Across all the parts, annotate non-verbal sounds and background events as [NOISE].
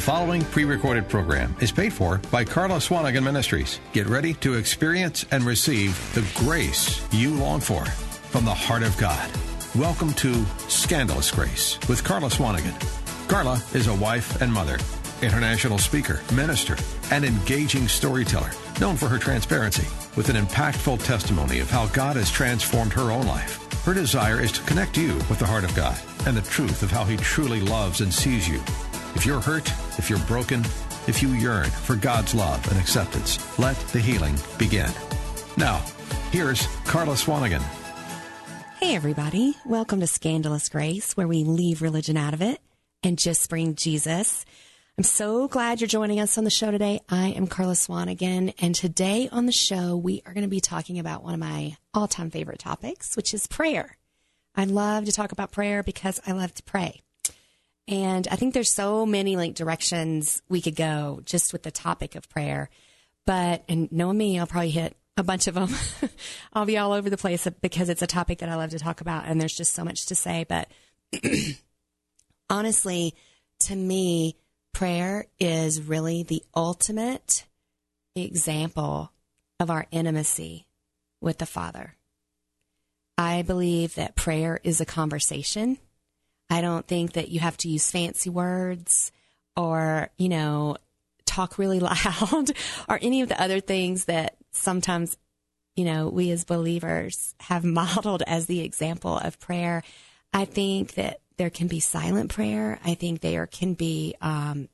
The following pre recorded program is paid for by Carla Swanigan Ministries. Get ready to experience and receive the grace you long for from the heart of God. Welcome to Scandalous Grace with Carla Swanigan. Carla is a wife and mother, international speaker, minister, and engaging storyteller, known for her transparency, with an impactful testimony of how God has transformed her own life. Her desire is to connect you with the heart of God and the truth of how He truly loves and sees you. If you're hurt, if you're broken, if you yearn for God's love and acceptance, let the healing begin. Now, here's Carla Swanigan. Hey, everybody. Welcome to Scandalous Grace, where we leave religion out of it and just bring Jesus. I'm so glad you're joining us on the show today. I am Carla Swanigan, and today on the show, we are going to be talking about one of my all time favorite topics, which is prayer. I love to talk about prayer because I love to pray. And I think there's so many like directions we could go just with the topic of prayer. But, and knowing me, I'll probably hit a bunch of them. [LAUGHS] I'll be all over the place because it's a topic that I love to talk about and there's just so much to say. But [CLEARS THROAT] honestly, to me, prayer is really the ultimate example of our intimacy with the Father. I believe that prayer is a conversation I don't think that you have to use fancy words or, you know, talk really [LAUGHS] loud or any of the other things that sometimes, you know, we as believers have [LAUGHS] modeled as the example of prayer. I think that there can be silent prayer. I think there can be, um,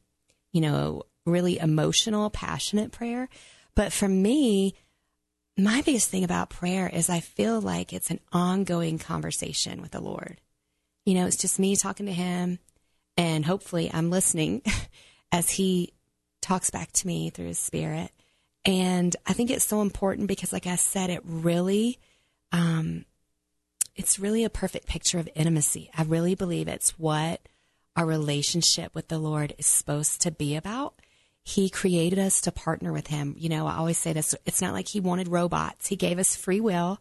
you know, really emotional, passionate prayer. But for me, my biggest thing about prayer is I feel like it's an ongoing conversation with the Lord. You know, it's just me talking to him, and hopefully I'm listening [LAUGHS] as he talks back to me through his spirit. And I think it's so important because, like I said, it really, um, it's really a perfect picture of intimacy. I really believe it's what our relationship with the Lord is supposed to be about. He created us to partner with Him. You know, I always say this it's not like He wanted robots, He gave us free will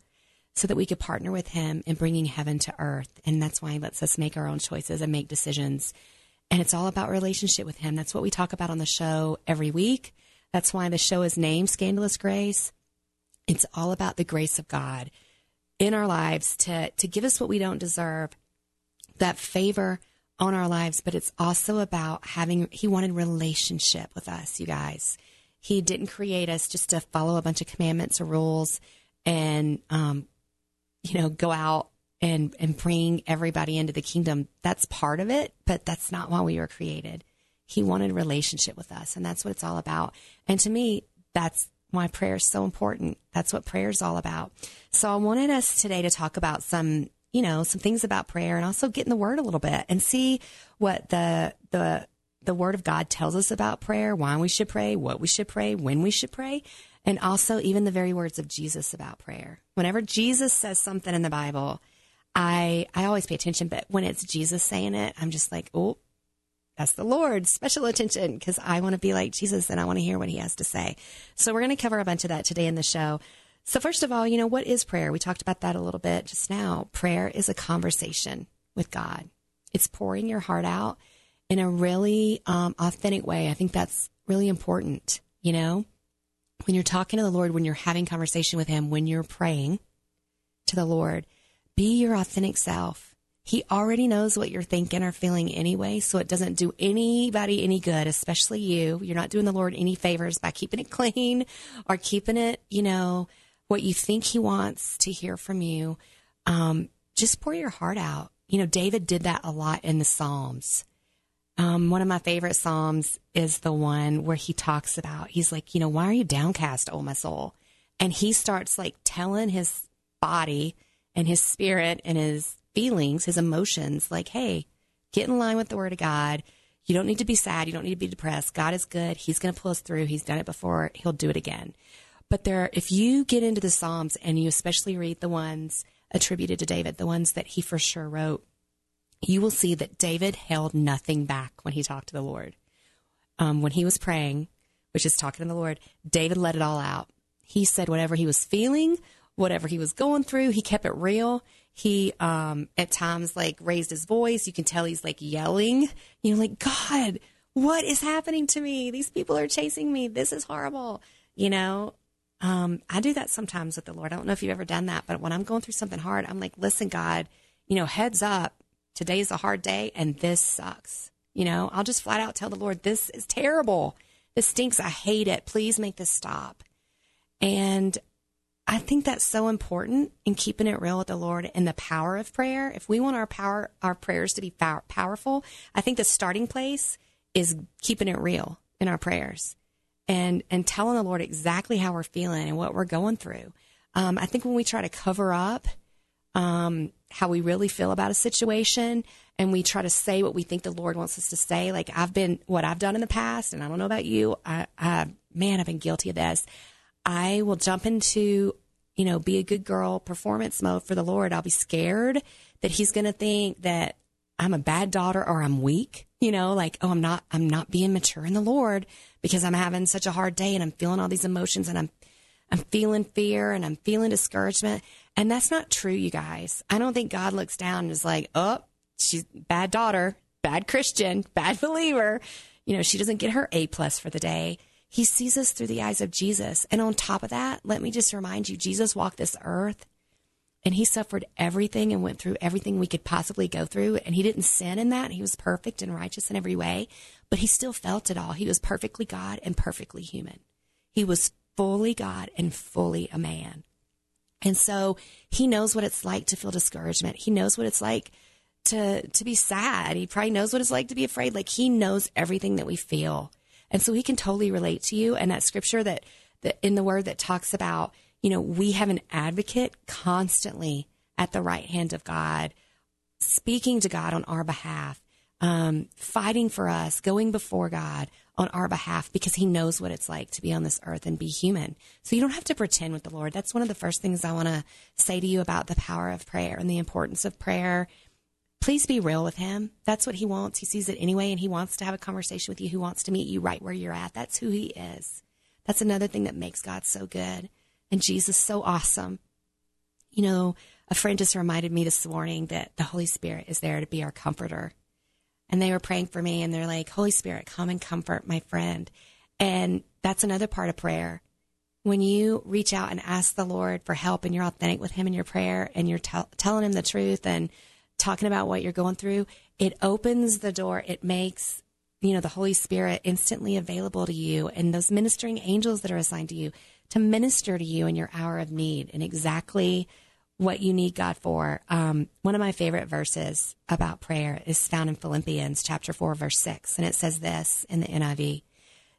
so that we could partner with him in bringing heaven to earth. And that's why he lets us make our own choices and make decisions. And it's all about relationship with him. That's what we talk about on the show every week. That's why the show is named Scandalous Grace. It's all about the grace of God in our lives to, to give us what we don't deserve, that favor on our lives, but it's also about having, he wanted relationship with us, you guys. He didn't create us just to follow a bunch of commandments or rules and um, you know, go out and and bring everybody into the kingdom. That's part of it, but that's not why we were created. He wanted a relationship with us, and that's what it's all about. And to me, that's why prayer is so important. That's what prayer is all about. So I wanted us today to talk about some, you know, some things about prayer and also get in the word a little bit and see what the the the word of God tells us about prayer, why we should pray, what we should pray, when we should pray, and also even the very words of Jesus about prayer. Whenever Jesus says something in the Bible, I I always pay attention, but when it's Jesus saying it, I'm just like, oh, that's the Lord. Special attention because I want to be like Jesus and I want to hear what he has to say. So we're going to cover a bunch of that today in the show. So first of all, you know, what is prayer? We talked about that a little bit just now. Prayer is a conversation with God. It's pouring your heart out in a really um, authentic way. I think that's really important, you know? When you're talking to the Lord, when you're having conversation with Him, when you're praying to the Lord, be your authentic self. He already knows what you're thinking or feeling anyway, so it doesn't do anybody any good, especially you. You're not doing the Lord any favors by keeping it [LAUGHS] clean or keeping it, you know, what you think He wants to hear from you. Um, just pour your heart out. You know, David did that a lot in the Psalms. Um, one of my favorite Psalms is the one where he talks about, he's like, you know, why are you downcast, oh my soul? And he starts like telling his body and his spirit and his feelings, his emotions, like, hey, get in line with the word of God. You don't need to be sad. You don't need to be depressed. God is good. He's going to pull us through. He's done it before. He'll do it again. But there, if you get into the Psalms and you especially read the ones attributed to David, the ones that he for sure wrote, you will see that David held nothing back when he talked to the Lord. Um, when he was praying, which is talking to the Lord, David let it all out. He said whatever he was feeling, whatever he was going through, he kept it real. He, um, at times, like raised his voice. You can tell he's like yelling, you know, like, God, what is happening to me? These people are chasing me. This is horrible. You know, um, I do that sometimes with the Lord. I don't know if you've ever done that, but when I'm going through something hard, I'm like, listen, God, you know, heads up. Today's a hard day and this sucks. You know, I'll just flat out tell the Lord, this is terrible. This stinks. I hate it. Please make this stop. And I think that's so important in keeping it real with the Lord and the power of prayer. If we want our power, our prayers to be power, powerful, I think the starting place is keeping it real in our prayers and and telling the Lord exactly how we're feeling and what we're going through. Um, I think when we try to cover up um, how we really feel about a situation and we try to say what we think the Lord wants us to say, like I've been what I've done in the past, and I don't know about you, I, I man, I've been guilty of this. I will jump into you know, be a good girl performance mode for the Lord. I'll be scared that he's going to think that I'm a bad daughter or I'm weak, you know, like, oh, I'm not, I'm not being mature in the Lord because I'm having such a hard day and I'm feeling all these emotions and I'm, I'm feeling fear and I'm feeling discouragement. And that's not true, you guys. I don't think God looks down and is like, oh, she's bad daughter, bad Christian, bad believer. You know, she doesn't get her A plus for the day. He sees us through the eyes of Jesus. And on top of that, let me just remind you, Jesus walked this earth and he suffered everything and went through everything we could possibly go through. And he didn't sin in that. He was perfect and righteous in every way, but he still felt it all. He was perfectly God and perfectly human. He was fully God and fully a man. And so he knows what it's like to feel discouragement. He knows what it's like to, to be sad. He probably knows what it's like to be afraid. Like he knows everything that we feel. And so he can totally relate to you. And that scripture that, that in the word that talks about you know, we have an advocate constantly at the right hand of God, speaking to God on our behalf, um, fighting for us, going before God on our behalf because he knows what it's like to be on this earth and be human. So you don't have to pretend with the Lord. That's one of the first things I want to say to you about the power of prayer and the importance of prayer. Please be real with him. That's what he wants. He sees it anyway, and he wants to have a conversation with you. He wants to meet you right where you're at. That's who he is. That's another thing that makes God so good and Jesus so awesome. You know, a friend just reminded me this morning that the Holy Spirit is there to be our comforter. And they were praying for me and they're like, Holy Spirit, come and comfort my friend. And that's another part of prayer. When you reach out and ask the Lord for help and you're authentic with Him in your prayer and you're t- telling Him the truth and talking about what you're going through, it opens the door. It makes, you know, the Holy Spirit instantly available to you and those ministering angels that are assigned to you to minister to you in your hour of need and exactly what you need God for. Um, one of my favorite verses about prayer is found in Philippians chapter 4, verse 6. And it says this in the NIV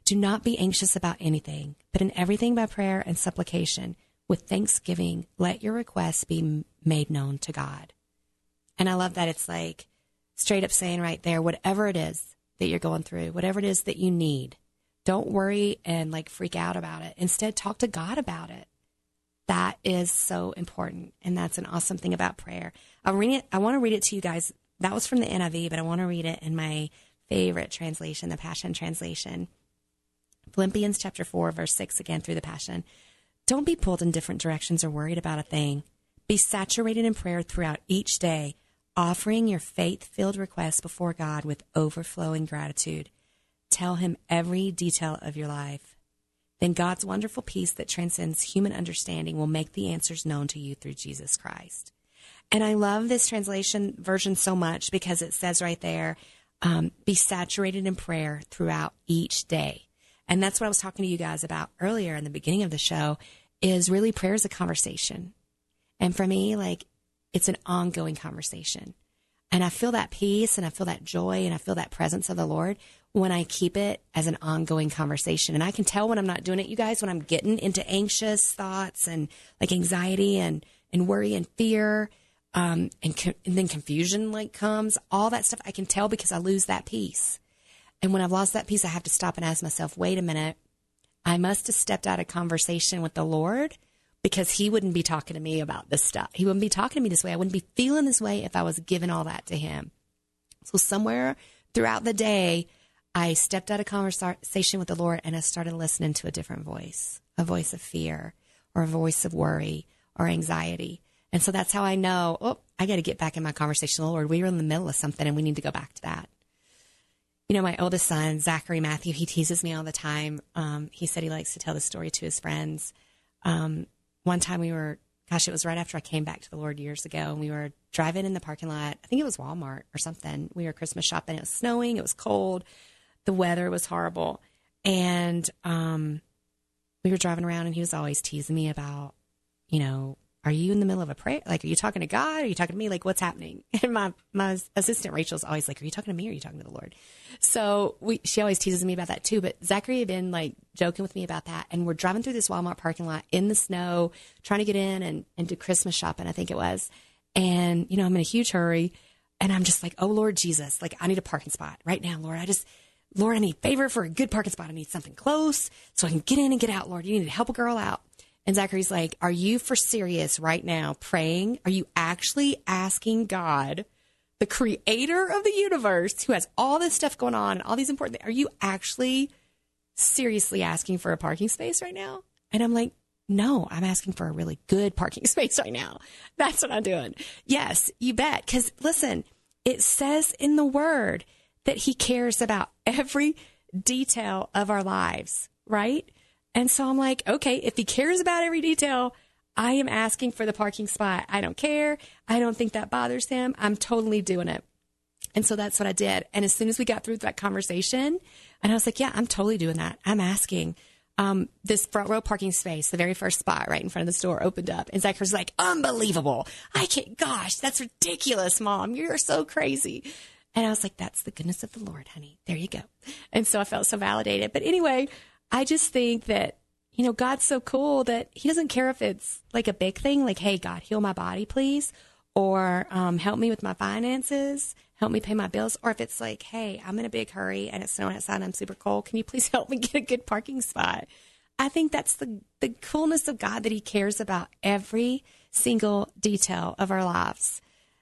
Do not be anxious about anything, but in everything by prayer and supplication, with thanksgiving, let your requests be made known to God. And I love that it's like straight up saying right there, whatever it is that you're going through, whatever it is that you need, don't worry and like freak out about it. Instead, talk to God about it. That is so important. And that's an awesome thing about prayer. I'll read it. I want to read it to you guys. That was from the NIV, but I want to read it in my favorite translation, the Passion Translation. Philippians chapter 4, verse 6, again through the Passion. Don't be pulled in different directions or worried about a thing. Be saturated in prayer throughout each day, offering your faith filled requests before God with overflowing gratitude. Tell him every detail of your life. Then God's wonderful peace that transcends human understanding will make the answers known to you through Jesus Christ. And I love this translation version so much because it says right there, um, be saturated in prayer throughout each day. And that's what I was talking to you guys about earlier in the beginning of the show is really prayer is a conversation. And for me, like it's an ongoing conversation. And I feel that peace and I feel that joy and I feel that presence of the Lord when I keep it as an ongoing conversation. And I can tell when I'm not doing it, you guys, when I'm getting into anxious thoughts and like anxiety and, and worry and fear. Um, and, co- and then confusion like comes, all that stuff I can tell because I lose that peace. And when I've lost that peace, I have to stop and ask myself, wait a minute. I must have stepped out of conversation with the Lord because he wouldn't be talking to me about this stuff. He wouldn't be talking to me this way. I wouldn't be feeling this way if I was giving all that to him. So somewhere throughout the day, I stepped out of conversation with the Lord and I started listening to a different voice, a voice of fear or a voice of worry or anxiety. And so that's how I know, oh, I got to get back in my conversation with the Lord. We were in the middle of something and we need to go back to that. you know, my oldest son, Zachary Matthew, he teases me all the time. Um, he said he likes to tell the story to his friends. Um, one time we were, gosh, it was right after I came back to the Lord years ago, and we were driving in the parking lot. I think it was Walmart or something. We were Christmas shopping. It was snowing. It was cold. The weather was horrible. And um, we were driving around, and he was always teasing me about, you know, are you in the middle of a prayer? Like, are you talking to God? Are you talking to me? Like, what's happening? [LAUGHS] And my, my assistant Rachel's always like, are you talking to me or are you talking to the Lord? So we, she always teases me about that too. But Zachary had been like joking with me about that. And we're driving through this Walmart parking lot in the snow, trying to get in and, and do Christmas shopping, I think it was. And, you know, I'm in a huge hurry and I'm just like, oh, Lord Jesus, like, I need a parking spot right now, Lord. I just, Lord, I need favor for a good parking spot. I need something close so I can get in and get out, Lord. You need to help a girl out. And Zachary's like, Are you for serious right now praying? Are you actually asking God, the creator of the universe, who has all this stuff going on and all these important things, are you actually seriously asking for a parking space right now? And I'm like, no, I'm asking for a really good parking [LAUGHS] space right now. That's what I'm doing. Yes, you bet. Because listen, it says in the word that he cares about every detail of our lives, right? And so I'm like, okay, if he cares about every detail, I am asking for the parking spot. I don't care. I don't think that bothers him. I'm totally doing it. And so that's what I did. And as soon as we got through that conversation, and I was like, yeah, I'm totally doing that. I'm asking. Um, this front row parking space, the very first spot right in front of the store opened up. And Zachary's like, unbelievable. I can't, gosh, that's ridiculous, mom. You're so crazy. And I was like, that's the goodness of the Lord, honey. There you go. And so I felt so validated. But anyway, I just think that, you know, God's so cool that he doesn't care if it's like a big thing, like, hey, God, heal my body, please, or um, help me with my finances, help me pay my bills, or if it's like, hey, I'm in a big hurry and it's snowing outside and I'm super cold, can you please [LAUGHS] help me get a good parking spot? I think that's the, the coolness of God that he cares about every single detail of our lives.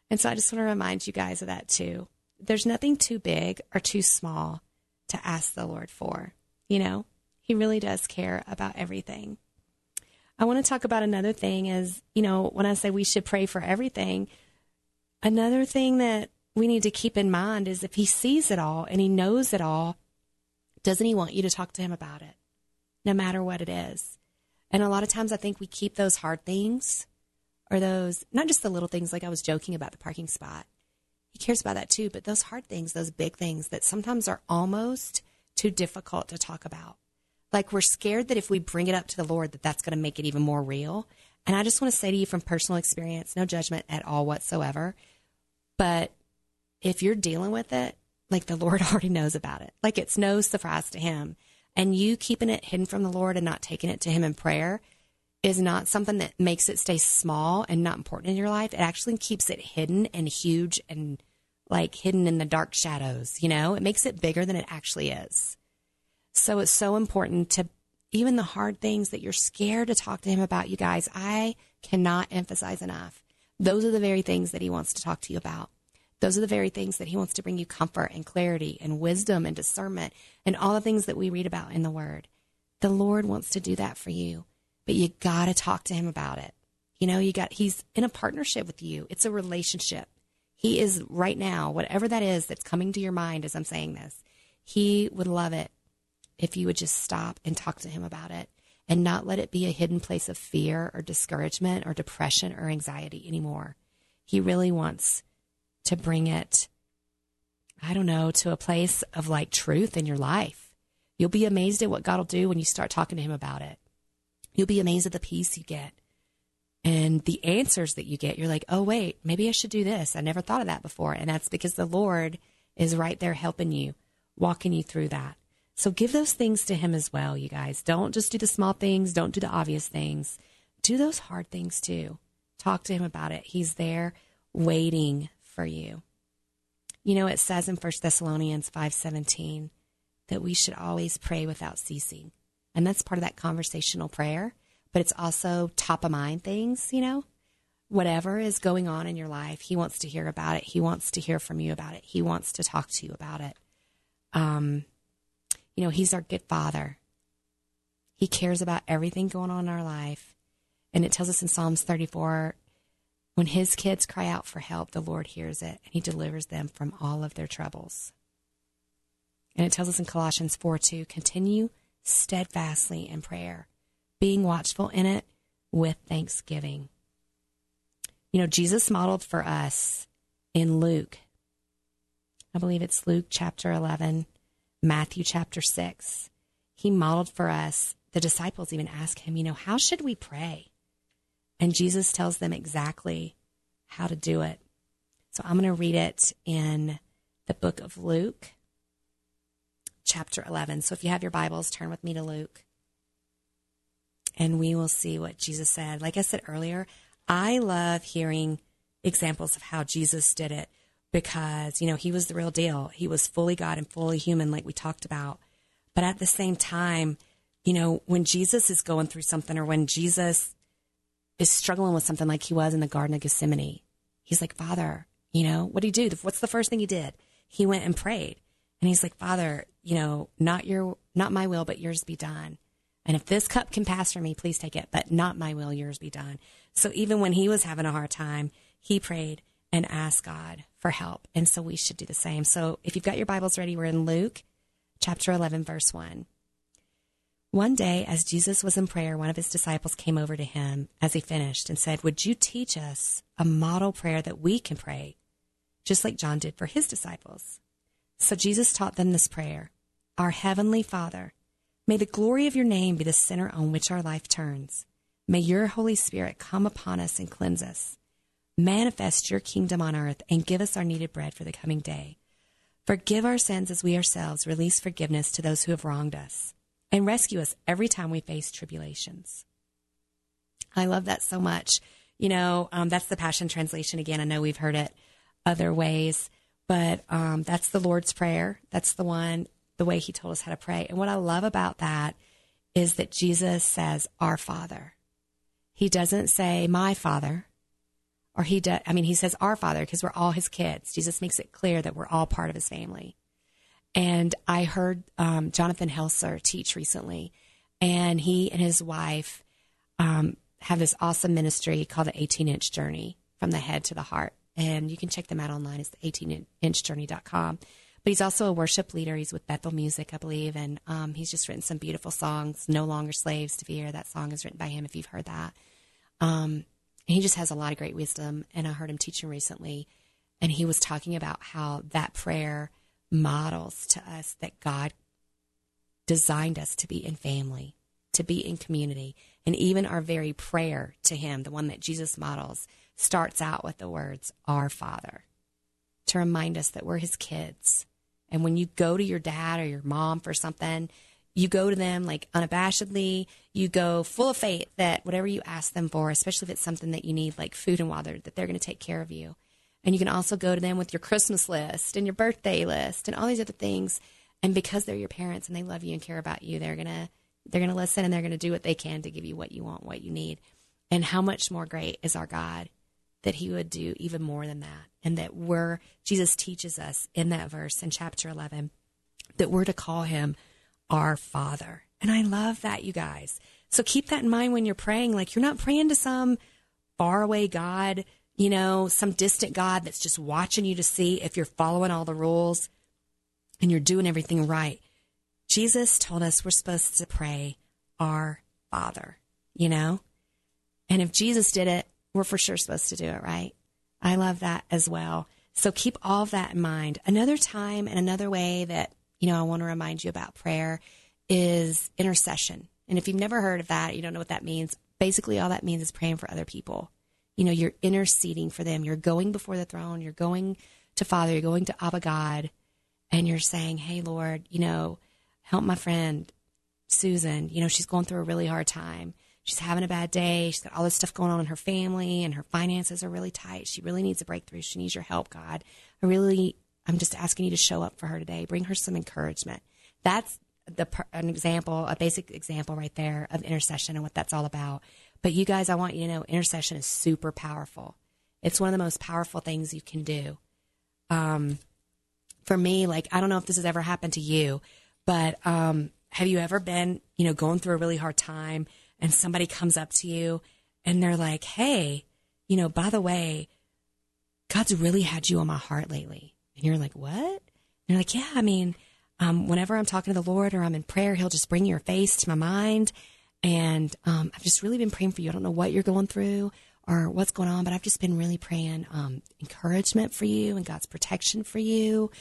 And so I just want to remind you guys of that too. There's nothing too big or too small to ask the Lord for, you know? He really does care about everything. I want to talk about another thing is, you know, when I say we should pray for everything, another thing that we need to keep in mind is if he sees it all and he knows it all, doesn't he want you to talk to him about it, no matter what it is? And a lot of times I think we keep those hard things or those, not just the little things like I was joking about the parking spot. He cares about that too, but those hard things, those big things that sometimes are almost too difficult to talk about. Like we're scared that if we bring it up to the Lord, that that's going to make it even more real. And I just want to say to you from personal experience, no judgment at all whatsoever. But if you're dealing with it, like the Lord [LAUGHS] already knows about it. Like it's no surprise to him. And you keeping it hidden from the Lord and not taking it to him in prayer is not something that makes it stay small and not important in your life. It actually keeps it hidden and huge and like hidden in the dark shadows, you know? It makes it bigger than it actually is. So it's so important to even the hard things that you're scared to talk to him about, you guys. I cannot emphasize enough. Those are the very things that he wants to talk to you about. Those are the very things that he wants to bring you comfort and clarity and wisdom and discernment and all the things that we read about in the word. The Lord wants to do that for you, but you got to talk to him about it. You know, you got, he's in a partnership with you. It's a relationship. He is right now, whatever that is that's coming to your mind as I'm saying this, he would love it if you would just stop and talk to him about it and not let it be a hidden place of fear or discouragement or depression or anxiety anymore. He really wants to bring it, I don't know, to a place of like truth in your life. You'll be amazed at what God will do when you start talking to him about it. You'll be amazed at the peace you get and the answers that you get. You're like, oh, wait, maybe I should do this. I never thought of that before. And that's because the Lord is right there helping you, walking you through that. So give those things to him as well, you guys. Don't just do the small things, don't do the obvious things. Do those hard things too. Talk to him about it. He's there waiting for you. You know, it says in 1 Thessalonians 5:17 that we should always pray without ceasing. And that's part of that conversational prayer, but it's also top of mind things, you know? Whatever is going on in your life, he wants to hear about it. He wants to hear from you about it. He wants to talk to you about it. Um, you know, He's our good Father. He cares about everything going on in our life. And it tells us in Psalms 34 when His kids cry out for help, the Lord hears it and He delivers them from all of their troubles. And it tells us in Colossians 4 2, continue steadfastly in prayer, being watchful in it with thanksgiving. You know, Jesus modeled for us in Luke, I believe it's Luke chapter 11, Matthew chapter 6. He modeled for us, the disciples even ask him, you know, how should we pray? And Jesus tells them exactly how to do it. So I'm going to read it in the book of Luke, chapter 11. So if you have your Bibles, turn with me to Luke. And we will see what Jesus said. Like I said earlier, I love hearing examples of how Jesus did it because, you know, he was the real deal. He was fully God and fully human, like we talked about. But at the same time, you know, when Jesus is going through something or when Jesus is struggling with something like he was in the Garden of Gethsemane, he's like, Father, you know, what did he do? What's the first thing he did? He went and prayed. And he's like, Father, you know, not your, not my will, but yours be done. And if this cup can pass for me, please take it, but not my will, yours be done. So even when he was having a hard time, he prayed and asked God for help. And so we should do the same. So if you've got your Bibles ready, we're in Luke chapter 11, verse 1. One day, as Jesus was in prayer, one of his disciples came over to him as he finished and said, Would you teach us a model prayer that we can pray, just like John did for his disciples? So Jesus taught them this prayer Our Heavenly Father, may the glory of your name be the center on which our life turns. May your Holy Spirit come upon us and cleanse us. Manifest your kingdom on earth and give us our needed bread for the coming day. Forgive our sins as we ourselves release forgiveness to those who have wronged us. And rescue us every time we face tribulations. I love that so much. You know, um, that's the Passion Translation again. I know we've heard it other ways, but um, that's the Lord's Prayer. That's the one, the way He told us how to pray. And what I love about that is that Jesus says, Our Father. He doesn't say, My Father or he does, I mean, he says our father because we're all his kids. Jesus makes it clear that we're all part of his family. And I heard um, Jonathan Helser teach recently, and he and his wife um, have this awesome ministry called the 18 inch journey from the head to the heart. And you can check them out online. It's the 18inchjourney.com. But he's also a worship leader. He's with Bethel Music, I believe. And um, he's just written some beautiful songs. No Longer Slaves to Fear. That song is written by him, if you've heard that. Um, he just has a lot of great wisdom. And I heard him teaching recently, and he was talking about how that prayer models to us that God designed us to be in family, to be in community. And even our very prayer to Him, the one that Jesus models, starts out with the words, Our Father, to remind us that we're His kids. And when you go to your dad or your mom for something, you go to them like unabashedly. You go full of faith that whatever you ask them for, especially if it's something that you need, like food and water, that they're going to take care of you. And you can also go to them with your Christmas list and your birthday list and all these other things. And because they're your parents and they love you and care about you, they're gonna they're gonna listen and they're gonna do what they can to give you what you want, what you need. And how much more great is our God that He would do even more than that, and that we're Jesus teaches us in that verse in chapter eleven that we're to call Him our Father. And I love that, you guys. So keep that in mind when you're praying. Like you're not praying to some faraway God, you know, some distant God that's just watching you to see if you're following all the rules and you're doing everything right. Jesus told us we're supposed to pray our Father, you know? And if Jesus did it, we're for sure supposed to do it, right? I love that as well. So keep all of that in mind. Another time and another way that you know, I want to remind you about prayer is intercession. And if you've never heard of that, you don't know what that means. Basically, all that means is praying for other people. You know, you're interceding for them. You're going before the throne. You're going to Father. You're going to Abba God. And you're saying, hey, Lord, you know, help my friend Susan. You know, she's going through a really hard time. She's having a bad day. She's got all this stuff going on in her family, and her finances are really tight. She really needs a breakthrough. She needs your help, God. I really I'm just asking you to show up for her today. Bring her some encouragement. That's the an example, a basic example right there of intercession and what that's all about. But you guys, I want you to know intercession is super powerful. It's one of the most powerful things you can do. Um, for me, like I don't know if this has ever happened to you, but um, have you ever been, you know, going through a really hard time and somebody comes up to you and they're like, "Hey, you know, by the way, God's really had you on my heart lately." And you're like, what? And you're like, yeah, I mean, um, whenever I'm talking to the Lord or I'm in prayer, He'll just bring your face to my mind. And um, I've just really been praying for you. I don't know what you're going through or what's going on, but I've just been really praying um, encouragement for you and God's protection for you.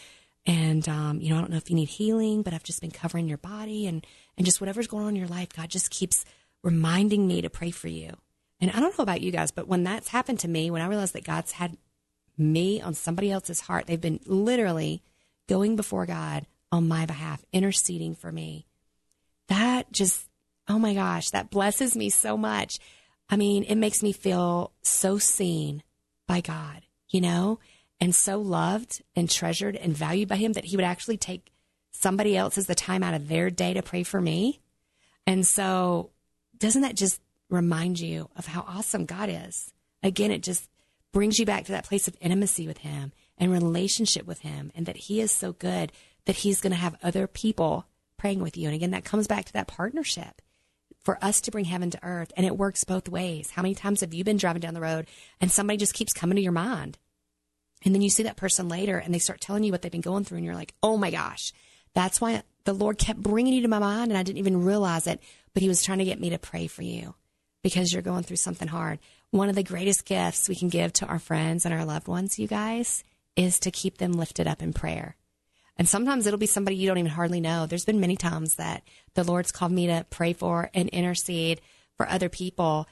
And um, you know, I don't know if you need healing, but I've just been covering your body and and just whatever's going on in your life. God just keeps reminding me to pray for you. And I don't know about you guys, but when that's happened to me, when I realized that God's had me on somebody else's heart, they've been literally going before God on my behalf, interceding for me. That just, oh my gosh, that blesses me so much. I mean, it makes me feel so seen by God, you know, and so loved and treasured and valued by Him that He would actually take somebody else's the time out of their day to pray for me. And so, doesn't that just remind you of how awesome God is? Again, it just brings you back to that place of intimacy with Him and relationship with Him, and that He is so good that He's going to have other people praying with you. And again, that comes back to that partnership for us to bring heaven to earth. And it works both ways. How many times have you been driving down the road and somebody just keeps coming to your mind? And then you see that person later and they start telling you what they've been going through. And you're like, oh my gosh, that's why the Lord kept bringing you to my mind. And I didn't even realize it, but He was trying to get me to pray for you because you're going through something hard. One of the greatest gifts we can give to our friends and our loved ones, you guys, is to keep them lifted up in prayer. And sometimes it'll be somebody you don't even hardly know. There's been many times that the Lord's called me to pray for and intercede for other people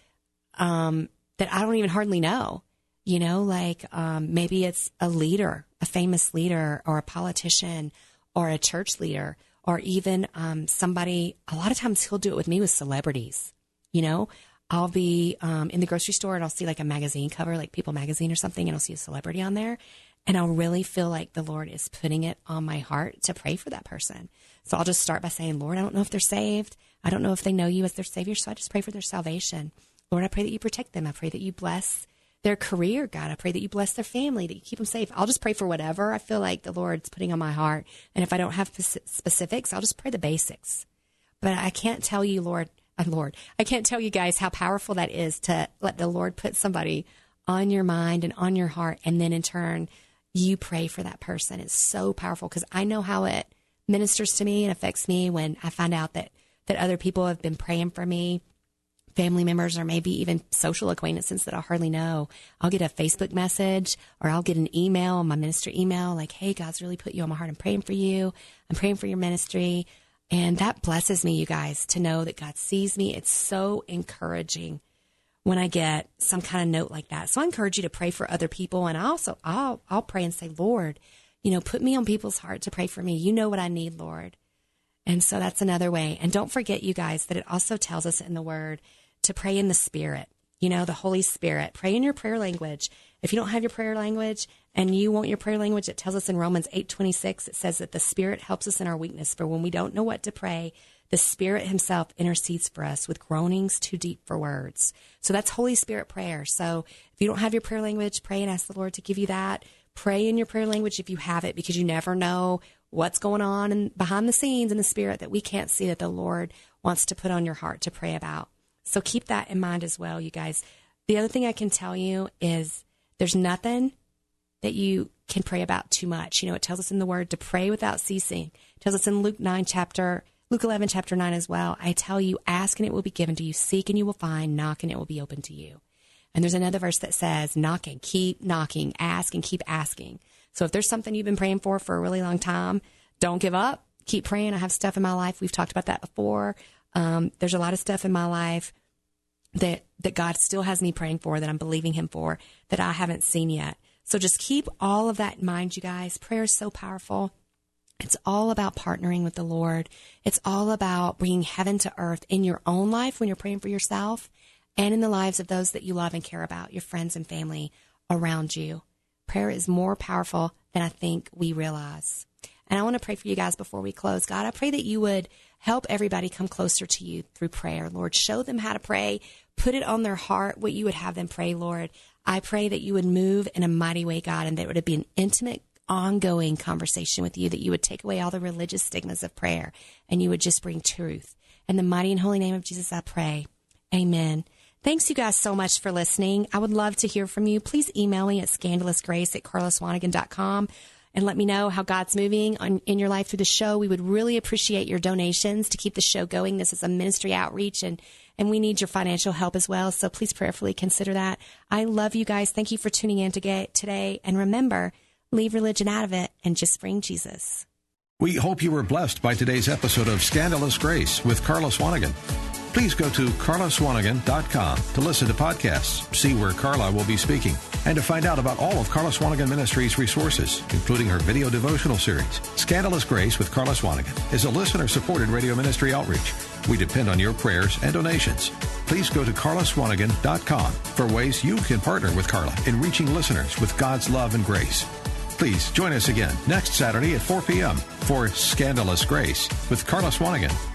um, that I don't even hardly know. You know, like um, maybe it's a leader, a famous leader, or a politician, or a church leader, or even um, somebody. A lot of times he'll do it with me with celebrities. You know, I'll be um, in the grocery store and I'll see like a magazine cover, like People Magazine or something, and I'll see a celebrity on there. And I'll really feel like the Lord is putting it on my heart to pray for that person. So I'll just start by saying, Lord, I don't know if they're saved. I don't know if they know you as their Savior. So I just pray for their salvation. Lord, I pray that you protect them. I pray that you bless their career, God. I pray that you bless their family, that you keep them safe. I'll just pray for whatever I feel like the Lord's putting on my heart. And if I don't have specifics, I'll just pray the basics. But I can't tell you, Lord, uh, Lord, I can't tell you guys how powerful that is to let the Lord put somebody on your mind and on your heart. And then in turn, you pray for that person. It's so powerful because I know how it ministers to me and affects me when I find out that that other people have been praying for me, family members or maybe even social acquaintances that I hardly know. I'll get a Facebook message or I'll get an email, my minister email, like, "Hey, God's really put you on my heart. I'm praying for you. I'm praying for your ministry." And that blesses me, you guys, to know that God sees me. It's so encouraging when I get some kind of note like that. So I encourage you to pray for other people. And I also, I'll, I'll pray and say, Lord, you know, put me on people's heart to pray for me. You know what I need, Lord. And so that's another way. And don't forget, you guys, that it also tells us in the word to pray in the spirit, you know, the Holy Spirit. Pray in your prayer language. If you don't have your prayer language and you want your prayer language, it tells us in Romans 8 26, it says that the Spirit helps us in our weakness. For when we don't know what to pray, the Spirit Himself intercedes for us with groanings too deep for words. So that's Holy Spirit prayer. So if you don't have your prayer language, pray and ask the Lord to give you that. Pray in your prayer language if you have it, because you never know what's going on and behind the scenes in the Spirit that we can't see that the Lord wants to put on your heart to pray about. So keep that in mind as well, you guys. The other thing I can tell you is there's nothing that you can pray about too much. You know, it tells us in the word to pray without ceasing. It tells us in Luke 9 chapter Luke 11, chapter 9 as well. I tell you, ask and it will be given to you, seek and you will find, knock and it will be open to you. And there's another verse that says, knock and keep knocking, ask and keep asking. So if there's something you've been praying for for a really long time, don't give up. Keep praying. I have stuff in my life. We've talked about that before. Um, there's a lot of stuff in my life that that God still has me praying for, that I'm believing Him for, that I haven't seen yet. So just keep all of that in mind, you guys. Prayer is so powerful. It's all about partnering with the Lord. It's all about bringing heaven to earth in your own life when you're praying for yourself and in the lives of those that you love and care about, your friends and family around you. Prayer is more powerful than I think we realize. And I want to pray for you guys before we close. God, I pray that you would help everybody come closer to you through prayer. Lord, show them how to pray. Put it on their heart what you would have them pray, Lord. I pray that you would move in a mighty way, God, and that it would be an intimate ongoing conversation with you, that you would take away all the religious stigmas of prayer and you would just bring truth. In the mighty and holy name of Jesus, I pray. Amen. Thanks you guys so much for listening. I would love to hear from you. Please email me at scandalousgrace at carlaswanigan.com. and let me know how God's moving on, in your life through the show. We would really appreciate your donations to keep the show going. This is a ministry outreach and and we need your financial help as well. So please prayerfully consider that. I love you guys. Thank you for tuning in today. And remember, leave religion out of it and just bring Jesus. We hope you were blessed by today's episode of Scandalous Grace with Carla Swanigan. Please go to carlaswanigan.com to listen to podcasts, see where Carla will be speaking, and to find out about all of Carla Swanigan Ministries' resources, including her video devotional series. Scandalous Grace with Carla Swanigan is a listener-supported radio ministry outreach. We depend on your prayers and donations. Please go to carlaswanigan.com for ways you can partner with Carla in reaching listeners with God's love and grace. Please join us again next Saturday at 4 p.m. for Scandalous Grace with Carla Swanigan